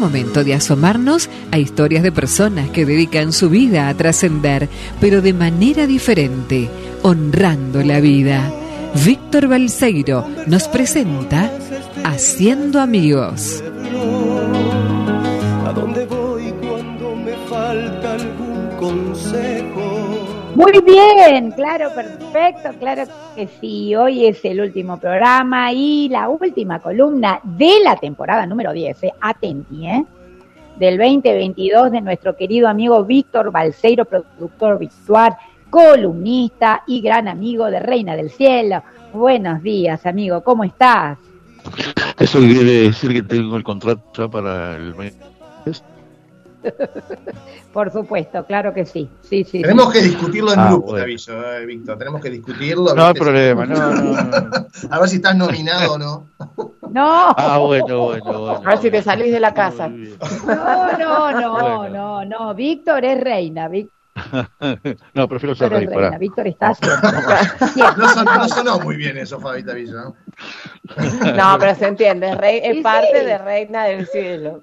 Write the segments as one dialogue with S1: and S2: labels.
S1: momento de asomarnos a historias de personas que dedican su vida a trascender, pero de manera diferente, honrando la vida. Víctor Balseiro nos presenta Haciendo Amigos.
S2: ¿A dónde voy cuando me falta algún consejo?
S3: Muy bien, claro, perfecto, claro que sí. Hoy es el último programa y la última columna de la temporada número 10, eh. atenti, ¿eh? Del 2022 de nuestro querido amigo Víctor Balseiro, productor virtual, columnista y gran amigo de Reina del Cielo. Buenos días, amigo, ¿cómo estás?
S4: Eso quiere decir que tengo el contrato ya para el.
S3: Por supuesto, claro que sí. sí, sí
S5: Tenemos
S3: sí.
S5: que discutirlo en
S4: Ah,
S5: grupo,
S4: bueno.
S5: te aviso, eh, Víctor. Tenemos que discutirlo.
S4: No hay problema, no, no, no.
S5: A ver si estás nominado o no.
S3: No,
S4: Ah, bueno, bueno, bueno.
S6: A ver si te salís de la casa.
S3: No, no, no,
S4: Bueno.
S3: no, no. Víctor es reina, Víctor
S4: No, prefiero ser rey,
S3: reina,
S4: pará.
S3: Víctor está.
S5: No sonó, no sonó muy bien eso, Fabi, te aviso. ¿no?
S6: No, pero se entiende, es, rey, es
S3: Sí,
S6: parte
S3: sí.
S6: de Reina del Cielo.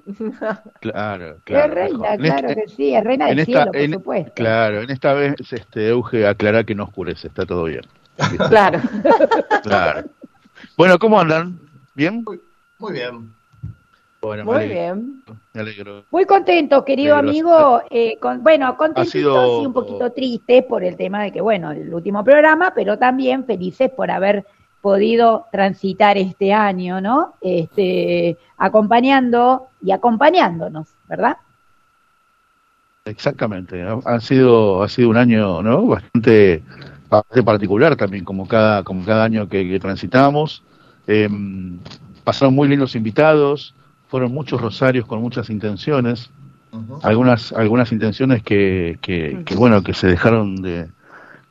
S4: Claro, claro.
S3: es reina, claro
S4: este-
S3: que sí, es reina del cielo, por
S4: en-
S3: supuesto.
S4: Claro, en esta vez, este, Euge, aclara que no oscurece, está todo bien.
S6: Claro.
S4: Claro. Bueno, ¿cómo andan? ¿Bien?
S5: Muy bien.
S4: Bueno,
S6: Muy
S4: alegro,
S6: bien.
S4: Me alegro.
S3: Muy contento, querido amigo. eh, con, bueno, contentitos
S4: sido-
S3: y un poquito triste por el tema de que, bueno, el último programa, pero también felices por haber podido transitar este año, ¿no? Este, acompañando y acompañándonos, ¿verdad?
S4: Exactamente, ha, ha sido ha sido un año no bastante, bastante particular también como cada como cada año que, que transitamos Eh, pasaron muy lindos invitados fueron muchos rosarios con muchas intenciones algunas algunas intenciones que, que, que, bueno que se dejaron de,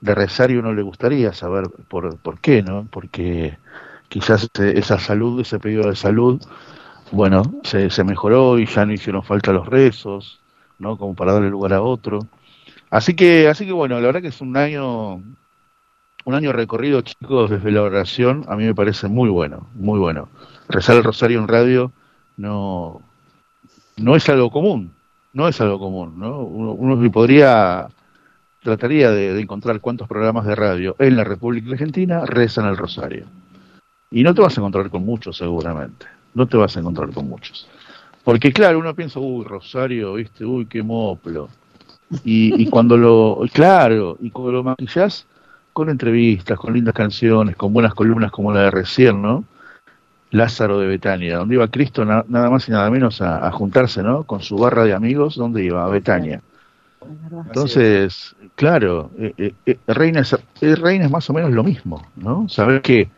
S4: de rezar y uno le gustaría saber por, por qué no porque quizás esa salud ese periodo de salud bueno se, se mejoró y ya no hicieron falta los rezos no como para darle lugar a otro. Así que así que bueno la verdad que es un año un año recorrido chicos desde la oración. A mí me parece muy bueno muy bueno. Rezar el rosario en radio no no es algo común no es algo común no uno, uno podría trataría de, encontrar cuántos programas de radio en la República Argentina rezan el rosario. Y no te vas a encontrar con muchos seguramente. No te vas a encontrar con muchos. Porque claro, uno piensa, uy, Rosario, viste, uy, qué moplo. Y, y cuando lo, claro, y cuando lo maquillás con entrevistas, con lindas canciones, con buenas columnas como la de recién, ¿no? Lázaro de Betania, donde iba Cristo na- nada más y nada menos a, juntarse, ¿no? Con su barra de amigos, ¿dónde iba? A Betania. Entonces, claro, eh, eh, eh, reina, es, reina más o menos lo mismo, ¿no? Saber que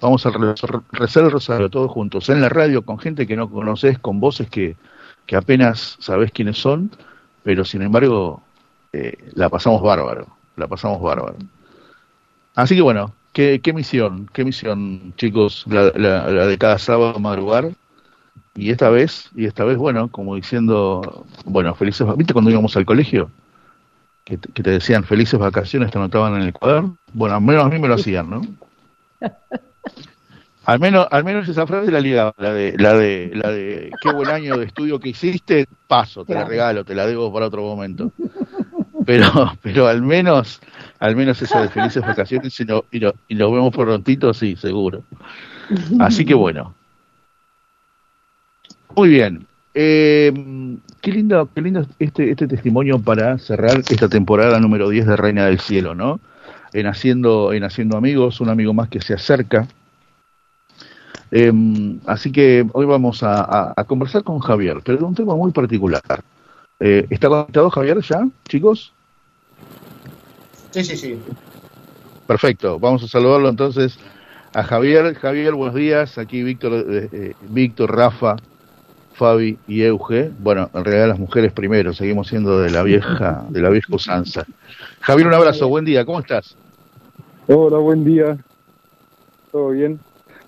S4: vamos a re- rezar el rosario todos juntos en la radio con gente que no conoces, con voces que, que apenas sabes quiénes son, pero sin embargo eh, la pasamos bárbaro, la pasamos bárbaro. Así que bueno, qué, qué misión, qué misión, chicos, la, la- la de cada sábado madrugar. Y esta vez, y esta vez, bueno, como diciendo, bueno, felices, ¿viste cuando íbamos al colegio? Que te, que te decían felices vacaciones, te anotaban en el cuaderno. Bueno, al menos a mí me lo hacían, ¿no? Al menos, al menos esa frase la ligaba, la de, la de, la de qué buen año de estudio que hiciste, paso, te la regalo, te la debo para otro momento. Pero, pero al menos, al menos esa de felices vacaciones y, no, y, no- y nos vemos prontito, sí, seguro. Así que bueno. Muy bien. Eh, qué lindo, qué lindo este, este testimonio para cerrar esta temporada número 10 de Reina del Cielo, ¿no? En haciendo, en haciendo amigos, un amigo más que se acerca. Eh, así que hoy vamos a, a- a conversar con Javier, pero de un tema muy particular. Eh, ¿Está conectado Javier ya, chicos?
S5: Sí, sí, sí.
S4: Perfecto, vamos a saludarlo entonces a Javier. Javier, buenos días. Aquí Víctor, eh, eh, Víctor, Rafa, Fabi y Euge. Bueno, en realidad las mujeres primero, seguimos siendo de la vieja, de la vieja usanza. Javier, un abrazo, buen día, ¿cómo estás?
S7: Hola, buen día. ¿Todo bien?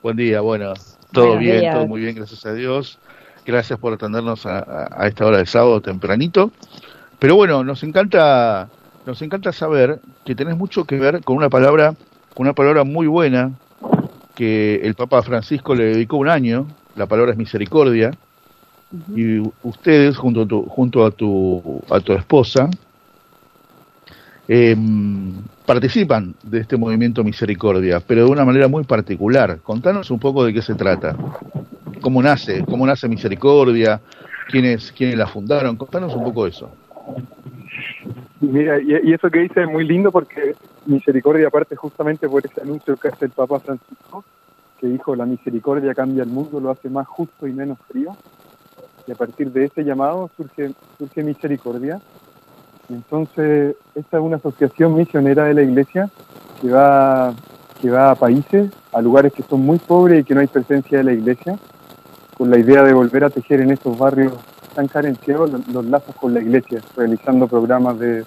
S4: Buen día, bueno, todo
S3: Buenos
S4: bien,
S3: días.
S4: todo muy bien, gracias a Dios. Gracias por atendernos a, a- a esta hora del sábado tempranito. Pero bueno, nos encanta, nos encanta saber que tenés mucho que ver con una palabra, con una palabra muy buena que el Papa Francisco le dedicó un año. La palabra es misericordia. y ustedes junto a tu, junto a tu, a tu esposa em, participan de este movimiento Misericordia, pero de una manera muy particular. Contanos un poco de qué se trata, cómo nace, cómo nace Misericordia, quiénes, quiénes la fundaron, contanos un poco eso.
S7: Mira, y, eso que dice es muy lindo porque misericordia aparte justamente por ese anuncio que hace el Papa Francisco, que dijo la misericordia cambia el mundo, lo hace más justo y menos frío. Y a partir de ese llamado surge, surge misericordia. Entonces, esta es una asociación misionera de la iglesia que va, que va a países, a lugares que son muy pobres y que no hay presencia de la iglesia, con la idea de volver a tejer en estos barrios tan carenciados los, lazos con la iglesia, realizando programas de,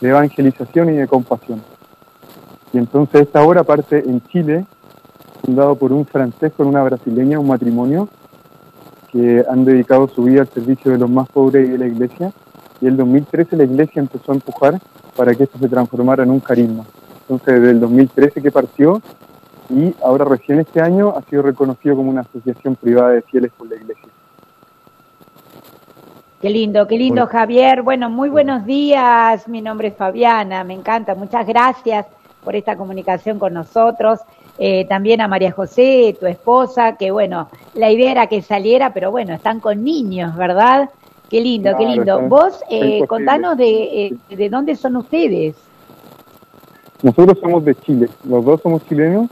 S7: evangelización y de compasión. Y entonces esta obra parte en Chile, fundado por un francés con una brasileña, un matrimonio, que han dedicado su vida al servicio de los más pobres y de la iglesia. Y en el 2013 la iglesia empezó a empujar para que esto se transformara en un carisma. Entonces desde el 2013 que partió y ahora recién este año ha sido reconocido como una asociación privada de fieles por la iglesia.
S3: Qué lindo, qué lindo, Javier. Bueno, muy buenos días. Mi nombre es Fabiana, me encanta. Muchas gracias por esta comunicación con nosotros. Eh, también a María José, tu esposa, que bueno, la idea era que saliera, pero bueno, están con niños, ¿verdad? Qué lindo, qué lindo.
S7: está-
S3: Vos, eh, contanos de, eh, de dónde son ustedes.
S7: Nosotros somos de Chile, los dos somos chilenos.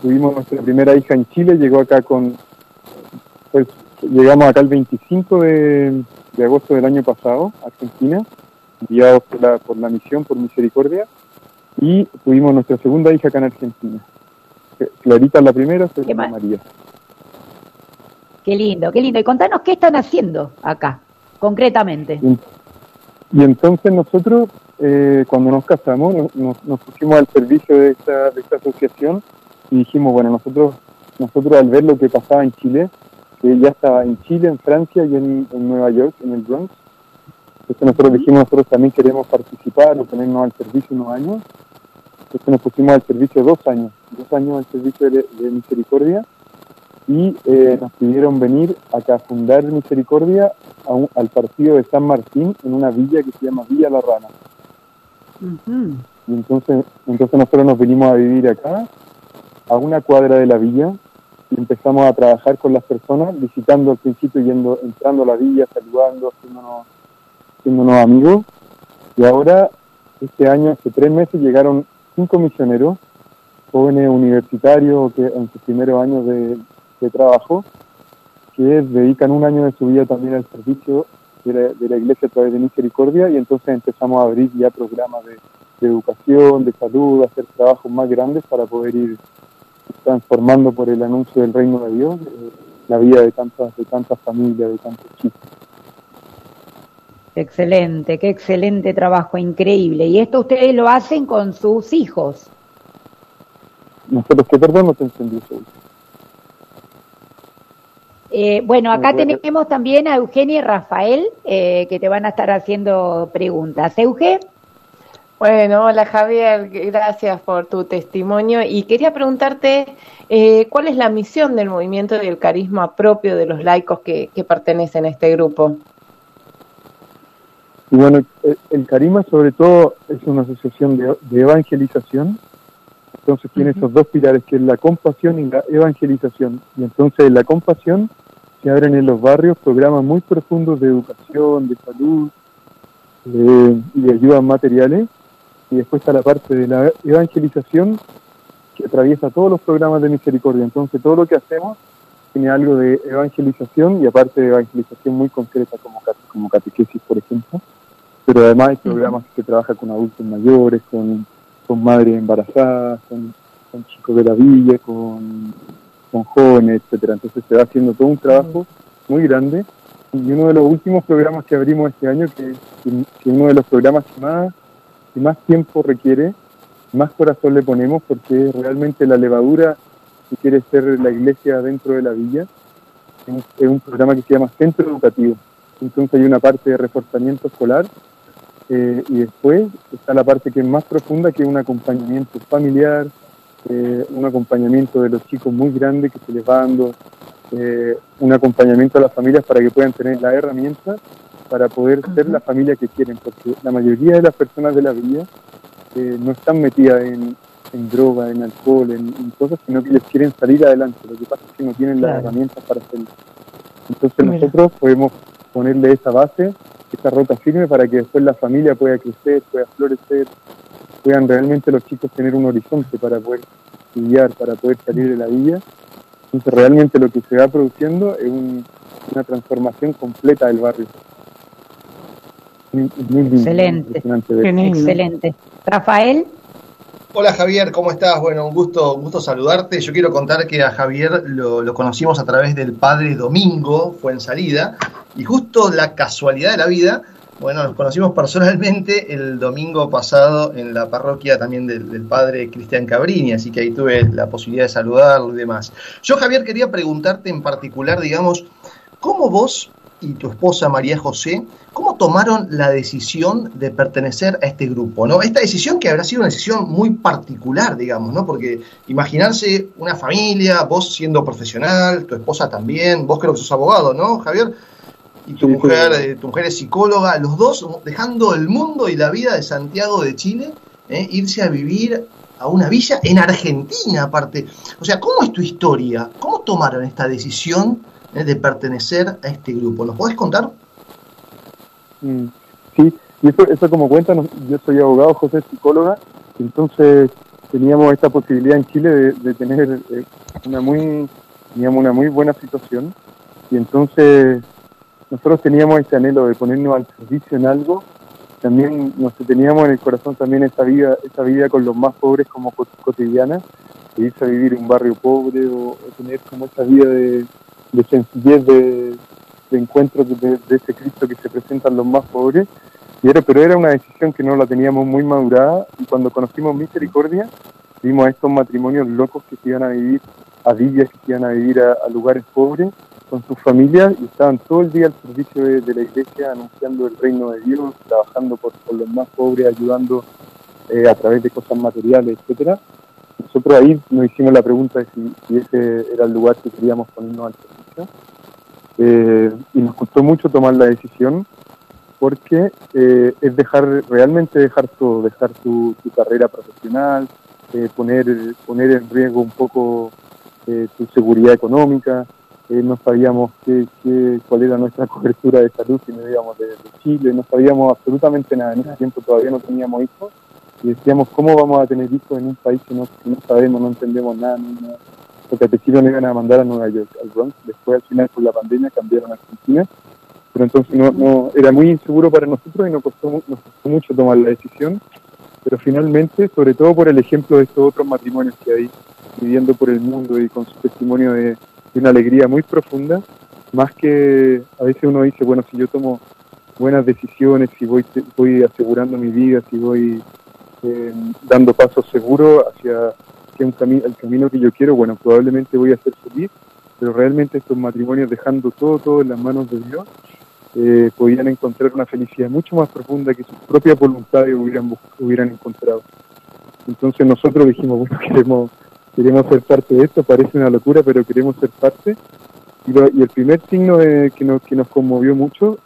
S7: Tuvimos nuestra primera hija en Chile, llegó acá con, pues llegamos acá el 25 de, de agosto del año pasado, a Argentina, enviados por la, por la misión, por misericordia, y tuvimos nuestra segunda hija acá en Argentina. Eh, Clarita la primera,
S3: ma-
S7: María.
S3: Qué lindo, qué lindo. Y contanos qué están haciendo acá, concretamente.
S7: Y, y entonces nosotros, eh, cuando nos casamos, nos, nos- nos pusimos al servicio de esta, de esta asociación y dijimos, bueno, nosotros, nosotros al ver lo que pasaba en Chile, que ya estaba en Chile, en Francia y en, en Nueva York, en el Bronx, entonces nosotros dijimos, nosotros también queremos participar o ponernos al servicio unos años. Entonces nos pusimos al servicio dos años, dos años al servicio de, de misericordia y eh, nos pidieron venir acá a fundar Misericordia a un- al partido de San Martín en una villa que se llama Villa La Rana. Y entonces, entonces nosotros nos venimos a vivir acá, a una cuadra de la villa, y empezamos a trabajar con las personas, visitando al principio, yendo, entrando a la villa, saludando, haciéndonos, haciéndonos amigos. Y ahora, este año, hace tres meses, llegaron cinco misioneros, jóvenes universitarios que en sus primeros años de, trabajo, que dedican un año de su vida también al servicio de la, de la iglesia a través de misericordia y entonces empezamos a abrir ya programas de, de educación, de salud, hacer trabajos más grandes para poder ir transformando por el anuncio del reino de Dios eh, la vida de tantas, de tantas familias, de tantos chicos.
S3: Excelente, qué excelente trabajo, increíble. Y esto ustedes lo hacen con sus hijos.
S7: Nosotros que perdón no te entendí eso.
S3: Eh, bueno, acá tenemos también a Eugenia y Rafael eh, que te van a estar haciendo preguntas. Euge,
S6: Bueno, hola Javier, gracias por tu testimonio y quería preguntarte eh, cuál es la misión del movimiento y el carisma propio de los laicos que, que pertenecen a este grupo.
S7: Y bueno, el, el Carima sobre todo es una asociación de, de evangelización, entonces tiene esos dos pilares que es la compasión y la evangelización. Y entonces en la compasión se abren en los barrios programas muy profundos de educación, de salud eh, y de ayudas materiales. Y después está la parte de la evangelización que atraviesa todos los programas de misericordia. Entonces todo lo que hacemos tiene algo de evangelización y aparte de evangelización muy concreta como, cate- como catequesis, por ejemplo. Pero además hay programas que trabajan con adultos mayores, con, con madres embarazadas, con, con chicos de la villa, con, con jóvenes, etcétera. Entonces se va haciendo todo un trabajo muy grande. Y uno de los últimos programas que abrimos este año, que, que- que uno de los programas que más, que más tiempo requiere, más corazón le ponemos, porque realmente la levadura que quiere ser la iglesia dentro de la villa, es, es un programa que se llama Centro Educativo. Entonces hay una parte de reforzamiento escolar eh, y después está la parte que es más profunda, que es un acompañamiento familiar, eh, un acompañamiento de los chicos muy grande que se les va dando eh, un acompañamiento a las familias para que puedan tener las herramientas para poder ser la familia que quieren, porque la mayoría de las personas de la vida eh, no están metidas en, en droga, en alcohol, en, en cosas, sino que ellos quieren salir adelante. Lo que pasa es que no tienen las herramientas para hacerlo. Entonces
S6: Mira.
S7: nosotros podemos ponerle esa base, esa roca firme para que después la familia pueda crecer, pueda florecer, puedan realmente los chicos tener un horizonte para poder estudiar, para poder salir de la villa. Entonces realmente lo que se va produciendo es un- una transformación completa del barrio.
S3: Excelente. Excelente. Rafael,
S5: Hola Javier, ¿cómo estás? Bueno, un gusto, un gusto saludarte. Yo quiero contar que a Javier lo, lo conocimos a través del padre Domingo, fue en salida, y justo la casualidad de la vida, bueno, nos conocimos personalmente el domingo pasado en la parroquia también del, del padre Cristian Cabrini, así que ahí tuve la posibilidad de saludarlo y demás. Yo, Javier, quería preguntarte en particular, digamos, ¿cómo vos y tu esposa María José, ¿cómo tomaron la decisión de pertenecer a este grupo? ¿no? Esta decisión que habrá sido una decisión muy particular, digamos, ¿no? Porque imaginarse una familia, vos siendo profesional, tu esposa también, vos creo que sos abogado, ¿no, Javier? Y tu
S7: Sí,
S5: mujer, eh, tu mujer es psicóloga, los dos dejando el mundo y la vida de Santiago de Chile, ¿eh? irse a vivir a una villa en Argentina, aparte. O sea, ¿cómo es tu historia? ¿Cómo tomaron esta decisión eh, de pertenecer a este grupo? ¿Nos podés contar?
S7: Mm, Sí, y eso, eso como cuenta, yo soy abogado, José es psicóloga, entonces teníamos esta posibilidad en Chile de, de tener eh, una muy, teníamos una muy buena situación y entonces nosotros teníamos este anhelo de ponernos al servicio en algo, también nos teníamos en el corazón también esta vida, esta vida con los más pobres como co- cotidiana, de irse a vivir un barrio pobre o tener como esa vida de, de sencillez de, de encuentros de, de ese Cristo que se presentan los más pobres. Pero era una decisión que no la teníamos muy madurada y cuando conocimos Misericordia vimos a estos matrimonios locos que se iban a vivir a villas, que se iban a vivir a, a lugares pobres con sus familias y estaban todo el día al servicio de, la iglesia anunciando el reino de Dios, trabajando por, por los más pobres, ayudando eh, a través de cosas materiales, etcétera. Nosotros ahí nos hicimos la pregunta de si, ese era el lugar que queríamos ponernos al servicio. Eh, y nos costó mucho tomar la decisión porque eh, es dejar, realmente dejar todo, dejar tu, carrera profesional, eh, poner, poner en riesgo un poco tu seguridad económica. No sabíamos qué, qué, cuál era nuestra cobertura de salud si no íbamos de Chile, no sabíamos absolutamente nada. En ese tiempo todavía no teníamos hijos y decíamos, ¿cómo vamos a tener hijos en un país que no, que sabemos, no entendemos nada? No, no? Porque al principio nos iban a mandar a Nueva York, al Bronx, después al final por la pandemia cambiaron a Argentina, pero entonces no, era muy inseguro para nosotros y nos costó, nos costó mucho tomar la decisión, pero finalmente, sobre todo por el ejemplo de estos otros matrimonios que hay viviendo por el mundo y con su testimonio de, de una alegría muy profunda, más que a veces uno dice, bueno, si yo tomo buenas decisiones, si voy, voy asegurando mi vida, si voy eh, dando pasos seguros hacia, hacia un cami- el camino que yo quiero, bueno, probablemente voy a ser feliz, pero realmente estos matrimonios dejando todo, todo en las manos de Dios, eh, podían encontrar una felicidad mucho más profunda que sus propias voluntades hubieran, hubieran encontrado. Entonces nosotros dijimos, bueno, queremos, queremos ser parte de esto, parece una locura, pero queremos ser parte. Y, lo- y el primer signo de- que, nos, que nos conmovió mucho,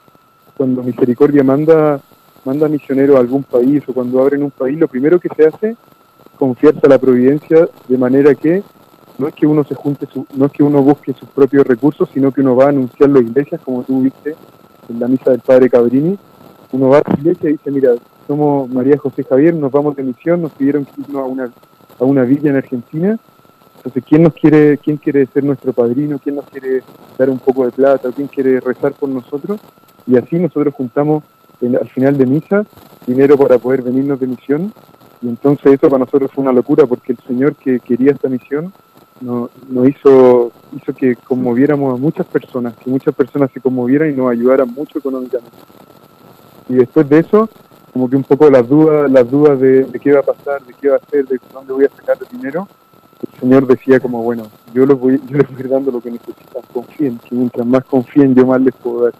S7: cuando Misericordia manda, manda misioneros a algún país o cuando abren un país, lo primero que se hace es confiarse a la providencia de manera que no es que uno se junte, su- no es que uno busque sus propios recursos, sino que uno va a anunciarlo a iglesias, como tú viste en la misa del Padre Cabrini, uno va a la iglesia y dice, mira, somos María José Javier, nos vamos de misión, nos pidieron que irnos a una, a una villa en Argentina, entonces ¿quién nos quiere, quién quiere ser nuestro padrino, quién nos quiere dar un poco de plata, quién quiere rezar por nosotros? Y así nosotros juntamos al final de misa dinero para poder venirnos de misión, y entonces eso para nosotros fue una locura, porque el Señor que quería esta misión nos, nos hizo, hizo que conmoviéramos a muchas personas, que muchas personas se conmovieran y nos ayudaran mucho económicamente. Y después de eso, como que un poco las dudas, las dudas de, qué va a pasar, de qué va a hacer, de dónde voy a sacar el dinero, el Señor decía como, bueno, yo, los voy, yo les voy dando lo que necesitan, confíen, que mientras más confíen yo más les puedo dar.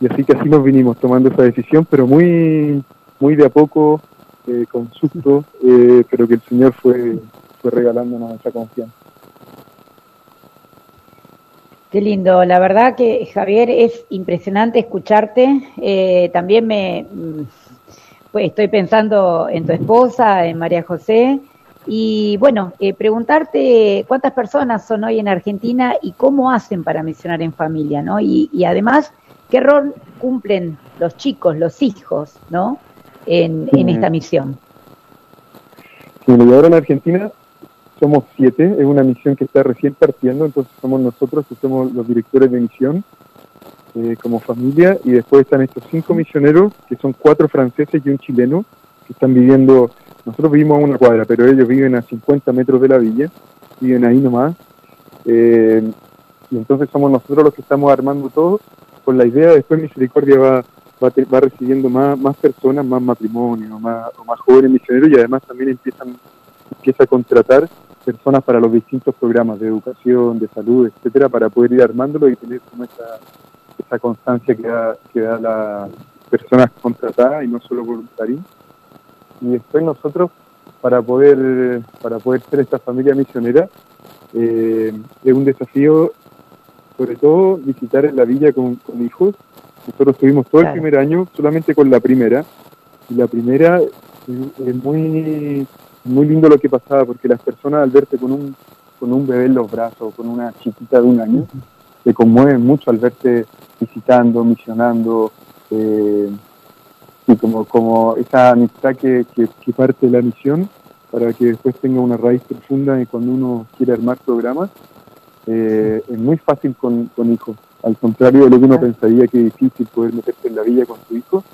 S7: Y así que así nos vinimos tomando esa decisión, pero muy, muy de a poco, eh, con susto, eh, pero que el Señor fue, fue regalándonos esa confianza.
S3: Qué lindo, la verdad que Javier es impresionante escucharte. Eh, también me mm, pues, estoy pensando en tu esposa, en María José, y bueno, eh, preguntarte cuántas personas son hoy en Argentina y cómo hacen para misionar en familia, ¿no? Y, y además, qué rol cumplen los chicos, los hijos, ¿no? En, en esta misión.
S7: Sí, y ahora en Argentina somos siete, es una misión que está recién partiendo, entonces somos nosotros que somos los directores de misión eh, como familia, y después están estos cinco misioneros, que son cuatro franceses y un chileno, que están viviendo, nosotros vivimos a una cuadra, pero ellos viven a 50 metros de la villa, viven ahí nomás, eh, y entonces somos nosotros los que estamos armando todo, con la idea después Misericordia va, va, va recibiendo más, más personas, más matrimonios, más, más jóvenes misioneros, y además también empiezan empieza a contratar personas para los distintos programas de educación, de salud, etcétera, para poder ir armándolo y tener como esa, esa constancia que da, que da las personas contratadas y no solo voluntarios. Y después nosotros, para poder, para poder ser esta familia misionera, eh, es un desafío, sobre todo, visitar la villa con, con hijos. Nosotros tuvimos todo
S3: Claro.
S7: el primer año solamente con la primera, y la primera es muy muy lindo lo que pasaba porque las personas al verte con un con un bebé en los brazos, con una chiquita de un año, se conmueven mucho al verte visitando, misionando, eh, y como, como esa amistad que, que, que parte de la misión para que después tenga una raíz profunda y cuando uno quiere armar programas, eh, es muy fácil con, con hijos. Al contrario de lo que uno pensaría que es difícil poder meterse en la villa con su hijo,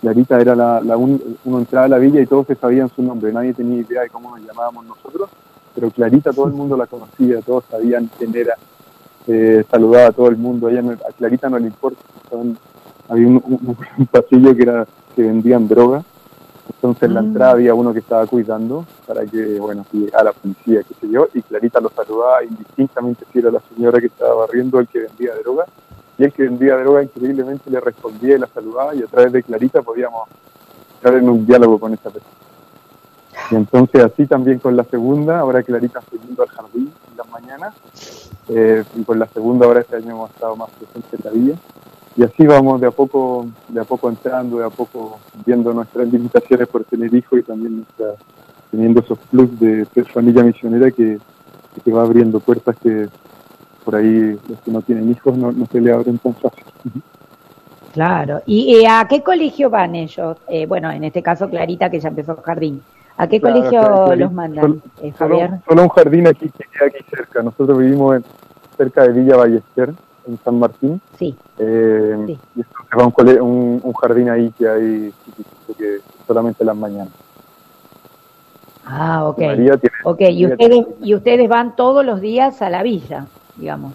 S7: Clarita era la, la un- uno entraba a la villa y todos se sabían su nombre, nadie tenía idea de cómo nos llamábamos nosotros, pero Clarita todo el mundo la conocía, todos sabían quién era, eh, saludaba a todo el mundo, a, ella no- a Clarita no le importa, había un, un- un pasillo que era que vendían droga, entonces en la
S3: Mm.
S7: entrada había uno que estaba cuidando para que, bueno, llegara la policía, qué sé yo, y Clarita lo saludaba indistintamente si era la señora que estaba barriendo el que vendía droga, y el que vendía droga increíblemente le respondía y la saludaba, y a través de Clarita podíamos entrar en un diálogo con esa persona. Y entonces así también con la segunda, ahora Clarita está yendo al jardín en las mañanas, eh, y con la segunda ahora este año hemos estado más presentes en la villa, y así vamos de a poco, de a poco entrando, de a poco viendo nuestras limitaciones por tener hijos y también nuestra, teniendo esos plus de ser familia misionera que, que va abriendo puertas que por ahí los que no tienen hijos no, no se le abren tan fácil.
S3: Claro. ¿Y eh, a qué colegio van ellos? Eh, bueno, en este caso Clarita, que ya empezó el jardín. ¿A qué
S7: Claro,
S3: colegio
S7: claro,
S3: los mandan,
S7: Solo-
S3: eh,
S7: Solo,
S3: Javier?
S7: solo un jardín aquí que queda aquí cerca. Nosotros vivimos en- cerca de Villa Ballester, en San Martín.
S3: Sí.
S7: Eh,
S3: Sí.
S7: Y entonces va un, cole- un, un jardín ahí que hay que solamente las mañanas.
S3: Ah, ok.
S7: María tiene
S3: Ok, y ustedes, y ustedes van todos los días a la villa, digamos.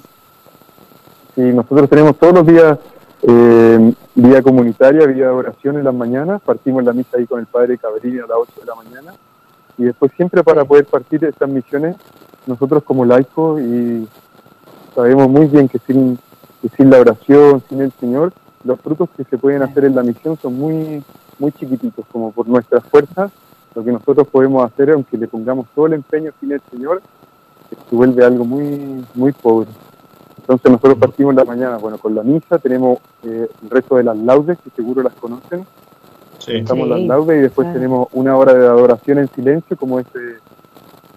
S7: Sí, nosotros tenemos todos los días eh, vía comunitaria, vía oración en las mañanas. Partimos la misa ahí con el padre Cabrini a las 8 de la mañana. Y después siempre para poder partir de estas misiones, nosotros como laicos y sabemos muy bien que sin, que sin la oración, sin el Señor, los frutos que se pueden hacer en la misión son muy, muy chiquititos, como por nuestras fuerzas, lo que nosotros podemos hacer, aunque le pongamos todo el empeño sin el Señor, se vuelve algo muy, muy pobre. Entonces nosotros partimos en la mañana, bueno, con la misa, tenemos eh, el resto de las laudes, que seguro las conocen,
S5: Sí.
S7: estamos
S3: Sí,
S7: las laudes y después
S3: claro.
S7: tenemos una hora de adoración en silencio, como ese,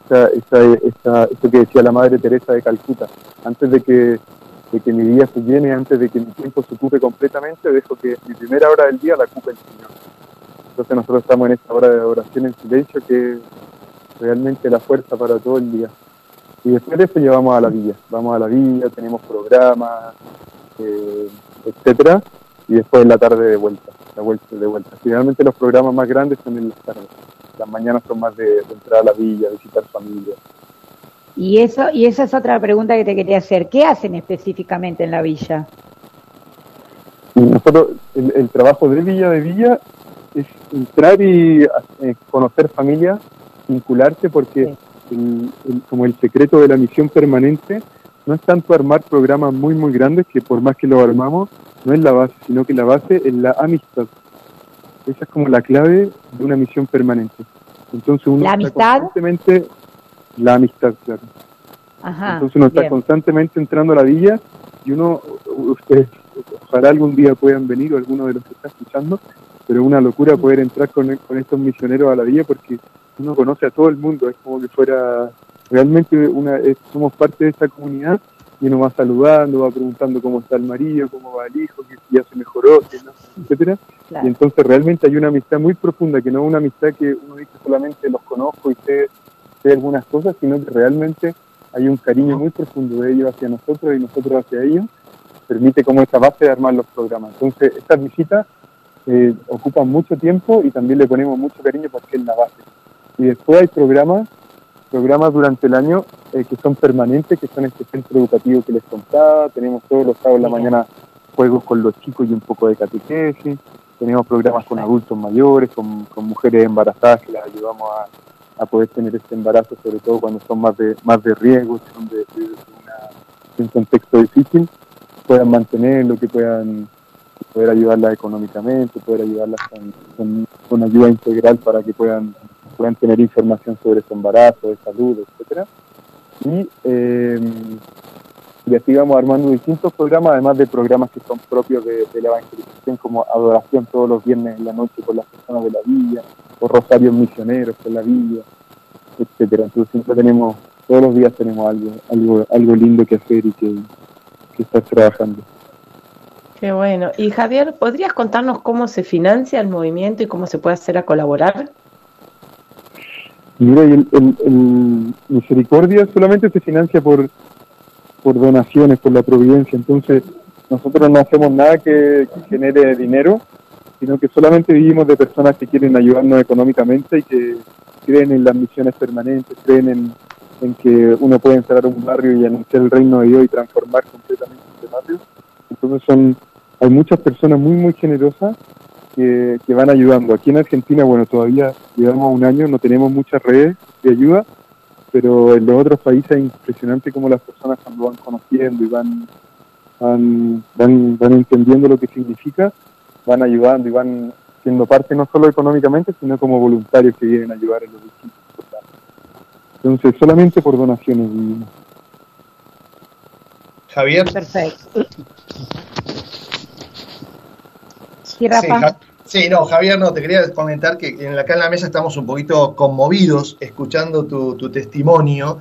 S7: esa, esa, esa- eso que decía la Madre Teresa de Calcuta. Antes de que, de que mi día se llene, antes de que mi tiempo se ocupe completamente, dejo que mi primera hora del día la ocupe el Señor. Entonces nosotros estamos en esta hora de adoración en silencio, que es realmente la fuerza para todo el día. Y después de eso llevamos a la villa. Vamos a la villa, tenemos programas, eh, etcétera, y después en la tarde de vuelta, la vuelta de vuelta. Generalmente los programas más grandes son en las tardes. Las mañanas son más de, de entrar a la villa, visitar familia.
S3: Y eso, y esa es otra pregunta que te quería hacer. ¿Qué hacen específicamente en la villa?
S7: Nosotros, el, el trabajo de Villa de Villa es entrar y eh, conocer familia, vincularse, porque el- el- como el secreto de la misión permanente no es tanto armar programas muy, muy grandes, que por más que lo armamos, no es la base, sino que la base es la amistad. Esa es como la clave de una misión permanente. Entonces uno
S3: ¿La amistad?
S7: constantemente la amistad, claro.
S3: Ajá,
S7: Entonces uno está
S3: bien.
S7: constantemente entrando a la villa y uno, ustedes, ojalá algún día puedan venir o alguno de los que está escuchando, pero es una locura poder entrar con, con estos misioneros a la villa porque uno conoce a todo el mundo, es como que fuera realmente una, es- somos parte de esta comunidad y uno va saludando, va preguntando cómo está el marido, cómo va el hijo, que si ya se mejoró, que no, etcétera.
S3: Claro.
S7: Y entonces realmente hay una amistad muy profunda, que no es una amistad que uno dice solamente los conozco y sé, algunas cosas, sino que realmente hay un cariño muy profundo de ellos hacia nosotros y nosotros hacia ellos, permite como esa base de armar los programas. Entonces estas visitas eh, ocupan mucho tiempo y también le ponemos mucho cariño porque es la base. Y después hay programas, programas durante el año eh, que son permanentes, que son este centro educativo que les contaba, tenemos todos los sábados en la mañana juegos con los chicos y un poco de catequesis, tenemos programas con adultos mayores, con, con mujeres embarazadas que las ayudamos a, a poder tener este embarazo, sobre todo cuando son más de más de riesgo, son de, un contexto difícil, puedan mantenerlo, que puedan poder ayudarlas económicamente, poder ayudarlas con, con- con ayuda integral para que puedan puedan tener información sobre su embarazo, de salud, etcétera. Y, eh, y así vamos armando distintos programas, además de programas que son propios de, de la evangelización, como adoración todos los viernes en la noche con las personas de la villa, o rosarios misioneros con la villa, etcétera. Entonces siempre tenemos, todos los días tenemos algo, algo, algo lindo que hacer y que, que estar trabajando.
S6: Qué bueno. Y Javier, ¿podrías contarnos cómo se financia el movimiento y cómo se puede hacer a colaborar?
S7: Mira, y el, el- el Misericordia solamente se financia por, por donaciones, por la providencia. Entonces, nosotros no hacemos nada que, genere dinero, sino que solamente vivimos de personas que quieren ayudarnos económicamente y que creen en las misiones permanentes, creen en, en que uno puede entrar a un barrio y anunciar el reino de Dios y transformar completamente ese barrio. Entonces, son hay muchas personas muy, muy generosas que, que van ayudando. Aquí en Argentina, bueno, todavía llevamos un año, no tenemos muchas redes de ayuda, pero en los otros países es impresionante cómo las personas cuando van conociendo y van, van, van, van entendiendo lo que significa, van ayudando y van siendo parte no solo económicamente, sino como voluntarios que vienen a ayudar en los distintos programas. Entonces, solamente por donaciones vivimos.
S5: Javier.
S3: Perfecto. Sí,
S5: Sí,
S3: Rafa.
S5: Sí, no, Javier, no, te quería comentar que en, acá en la mesa estamos un poquito conmovidos escuchando tu, tu testimonio.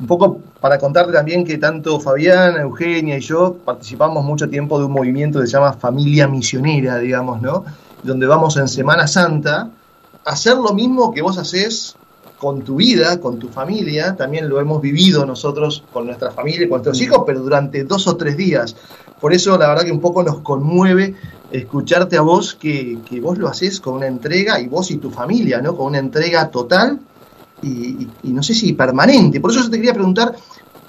S5: Un poco para contarte también que tanto Fabián, Eugenia y yo participamos mucho tiempo de un movimiento que se llama Familia Misionera, digamos, ¿no? Donde vamos en Semana Santa a hacer lo mismo que vos haces con tu vida, con tu familia, también lo hemos vivido nosotros con nuestra familia y con nuestros hijos, pero durante dos o tres días. Por eso la verdad que un poco nos conmueve escucharte a vos que, que vos lo haces con una entrega, y vos y tu familia, ¿no? Con una entrega total y, y- y no sé si permanente. Por eso yo te quería preguntar,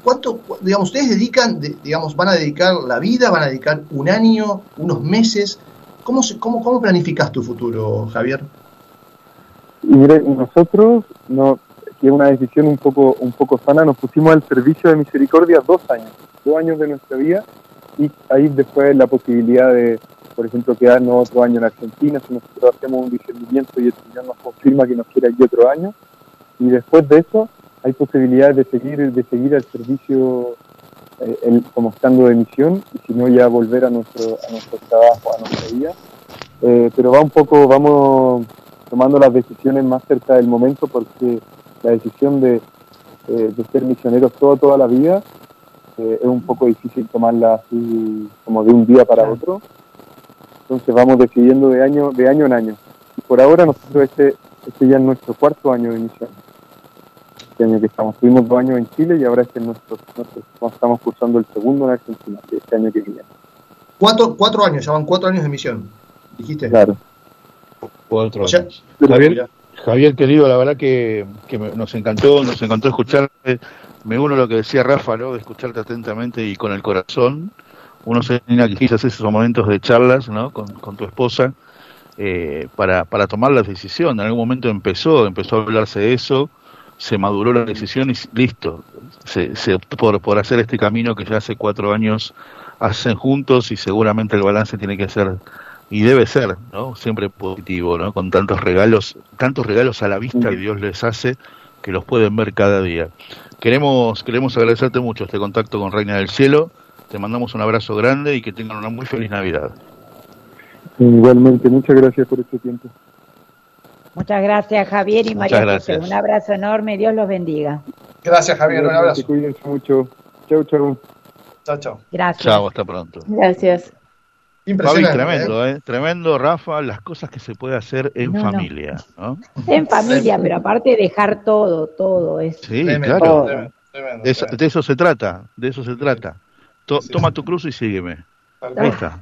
S5: ¿cuánto, cu- digamos, ustedes dedican, de- digamos, van a dedicar la vida, van a dedicar un año, unos meses? ¿Cómo, cómo, cómo planificas tu futuro, Javier?
S7: Y nosotros, no, que es una decisión un poco, un poco sana, nos pusimos al servicio de misericordia dos años, dos años de nuestra vida, y ahí después la posibilidad de, por ejemplo, quedarnos otro año en Argentina, si nosotros hacemos un discernimiento y el Señor nos confirma que nos quiere aquí otro año, y después de eso hay posibilidades de seguir, de seguir al servicio eh, el- como estando de misión, y si no ya volver a nuestro, a nuestro trabajo, a nuestra vida. Eh, pero va un poco, vamos tomando las decisiones más cerca del momento porque la decisión de, eh, de ser misioneros toda, toda la vida eh, es un poco difícil tomarla así como de un día para otro. Entonces vamos decidiendo de año, de año en año. Y por ahora nosotros este, este ya es nuestro cuarto año de misión. Este año que estamos, tuvimos dos años en Chile y ahora este es nuestro, nuestro- estamos cursando el segundo en Argentina, este año que viene.
S5: Cuatro, cuatro años, ya van cuatro años de misión, dijiste.
S7: Claro.
S4: Cuatro
S5: O sea,
S4: años. Javier, Javier, querido, la verdad que, que me- nos encantó, nos encantó escucharte. Me uno a lo que decía Rafa, ¿no? De escucharte atentamente y con el corazón. Uno se imagina que quizás esos momentos de charlas, ¿no? Con, con tu esposa, eh, para, para tomar la decisión. En algún momento empezó, empezó a hablarse de eso, se maduró la decisión y listo. Se, se optó por, por hacer este camino que ya hace cuatro años hacen juntos y seguramente el balance tiene que ser y debe ser, ¿no? Siempre positivo, ¿no? Con tantos regalos, tantos regalos a la vista que Dios les hace que los pueden ver cada día. Queremos, queremos agradecerte mucho este contacto con Reina del Cielo. Te mandamos un abrazo grande y que tengan una muy feliz Navidad.
S7: Igualmente, muchas gracias por este tiempo.
S3: Muchas gracias, Javier y
S4: Muchas
S3: María
S4: gracias.
S3: José. Un abrazo enorme, Dios los bendiga.
S5: Gracias, Javier. Un abrazo.
S7: Cuídense mucho. Chau, chau.
S5: Chao, chao.
S3: Gracias.
S4: Chao, hasta pronto.
S6: Gracias.
S4: Fabi,
S5: Impresionante.
S4: tremendo, ¿eh? Tremendo, Rafa, las cosas que se puede hacer en
S3: No,
S4: familia, ¿no?
S3: En familia, pero aparte dejar todo, todo es.
S4: Sí,
S5: Tremendo,
S4: claro.
S5: tremendo, tremendo,
S4: De eso,
S5: tremendo.
S4: de eso se trata, de eso se trata. To-
S5: Sí,
S4: toma
S5: sí.
S4: tu cruz y sígueme. Ahí está.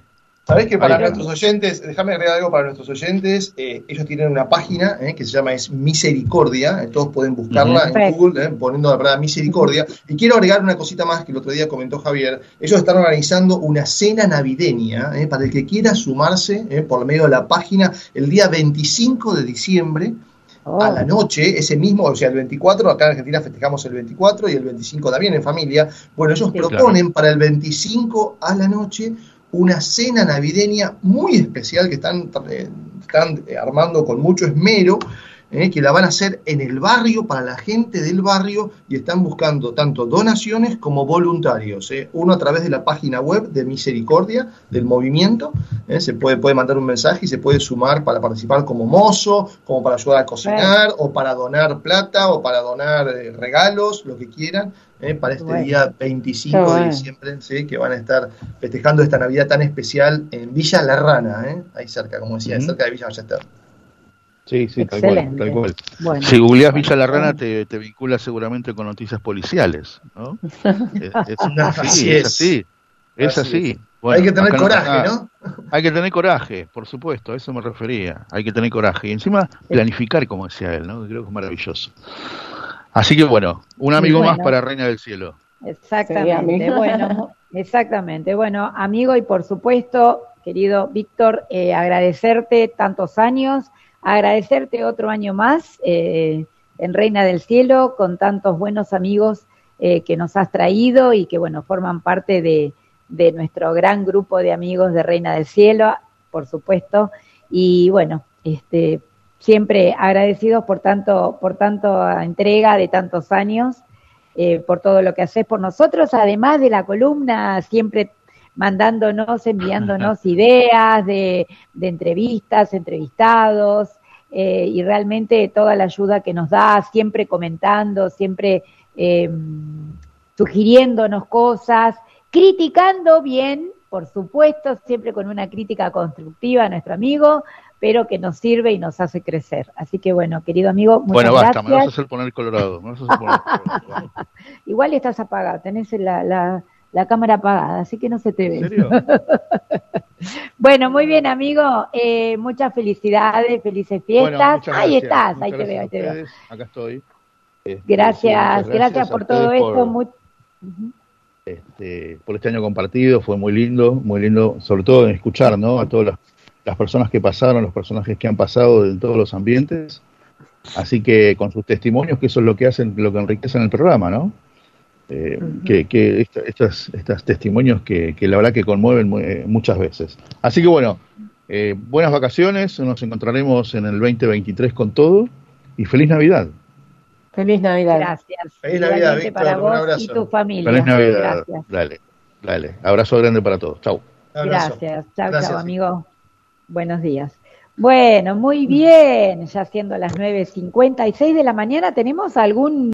S5: Sabés que para nuestros oyentes, déjame agregar algo para nuestros oyentes, eh, ellos tienen una página eh, que se llama es Misericordia, eh, todos pueden buscarla en. Google, eh, poniendo la palabra Misericordia. Y quiero agregar una cosita más que el otro día comentó Javier, ellos están organizando una cena navideña eh, para el que quiera sumarse eh, por medio de la página el día 25 de diciembre
S3: Oh,
S5: a la noche, ese mismo, o sea, el 24, acá en Argentina festejamos el 24 y el 25 también en familia. Bueno, ellos
S3: Sí.
S5: proponen para el 25 a la noche una cena navideña muy especial que están, eh, están eh, armando con mucho esmero, eh, que la van a hacer en el barrio, para la gente del barrio, y están buscando tanto donaciones como voluntarios. eh. Uno a través de la página web de Misericordia, del movimiento, eh, se puede, puede mandar un mensaje y se puede sumar para participar como mozo, como para ayudar a cocinar, o para donar plata, o para donar eh, regalos, lo que quieran, eh, para este
S3: Bueno.
S5: día 25
S6: Qué
S5: de
S6: bueno.
S5: diciembre, ¿sí? que van a estar festejando esta Navidad tan especial en Villa La Rana, eh, ahí cerca, como decía, cerca de Villa Ballester.
S4: Sí, sí, tal cual,
S3: Excelente.
S4: tal cual.
S3: bueno.
S4: Si googleás Villa La Rana te, te vincula seguramente con noticias policiales, ¿no? Es, es-
S5: Así
S4: sí,
S5: es.
S4: es así, es
S5: Así
S4: así. Bueno,
S5: Hay que tener coraje,
S4: acá-
S5: ¿no?
S4: Hay que tener coraje, por supuesto, a eso me refería. Hay que tener coraje. Y encima planificar, como decía él, ¿no? Creo que es maravilloso. Así que bueno, un amigo
S3: bueno.
S4: más para Reina del Cielo.
S3: Exactamente, bueno, exactamente. Bueno, amigo, y por supuesto, querido Víctor, eh, agradecerte tantos años, agradecerte otro año más eh, en Reina del Cielo, con tantos buenos amigos eh, que nos has traído y que, bueno, forman parte de, de nuestro gran grupo de amigos de Reina del Cielo, por supuesto. Y bueno, este, siempre agradecidos por tanto, por tanto entrega de tantos años eh, por todo lo que haces por nosotros, además de la columna, siempre mandándonos, enviándonos ideas de, de entrevistas, entrevistados, eh, y realmente toda la ayuda que nos da, siempre comentando, siempre eh, sugiriéndonos cosas, criticando bien, por supuesto, siempre con una crítica constructiva a nuestro amigo, pero que nos sirve y nos hace crecer. Así que bueno, querido amigo, muchas
S4: bueno, basta,
S3: gracias.
S4: me vas a hacer poner colorado. Me vas a hacer poner colorado.
S3: Igual estás apagado, tenés la, la, la cámara apagada, así que no se te ve.
S4: ¿En serio?
S3: Bueno, muy bien, amigo. Eh, muchas felicidades, felices fiestas. ahí estás, ahí te veo, ahí te veo.
S4: Acá estoy. Este,
S3: Gracias, gracias, por todo esto.
S4: por-
S3: muy- Ujú.
S4: este, por este año compartido, fue muy lindo, muy lindo, sobre todo en escuchar ¿no? a todas las, las personas que pasaron, los personajes que han pasado en todos los ambientes. Así que con sus testimonios, que eso es lo que hacen, lo que enriquecen el programa, ¿no? Eh, Que, que esta- estas, estos testimonios que, que la verdad que conmueven mu- eh, muchas veces. Así que bueno, eh, buenas vacaciones, nos encontraremos en el 2023 con todo y feliz Navidad.
S6: Feliz Navidad.
S3: Gracias.
S5: Feliz Navidad,
S3: Igualmente
S5: Víctor,
S3: para
S5: un
S3: vos
S5: abrazo.
S3: y tu familia.
S4: Feliz Navidad.
S3: Gracias.
S4: Dale, dale. Abrazo grande para todos. Chau.
S5: Un abrazo.
S3: Gracias. Chao,
S5: Gracias.
S3: chao, amigo. Buenos días. Bueno, muy bien. Ya siendo las 9.56 de la mañana, ¿tenemos algún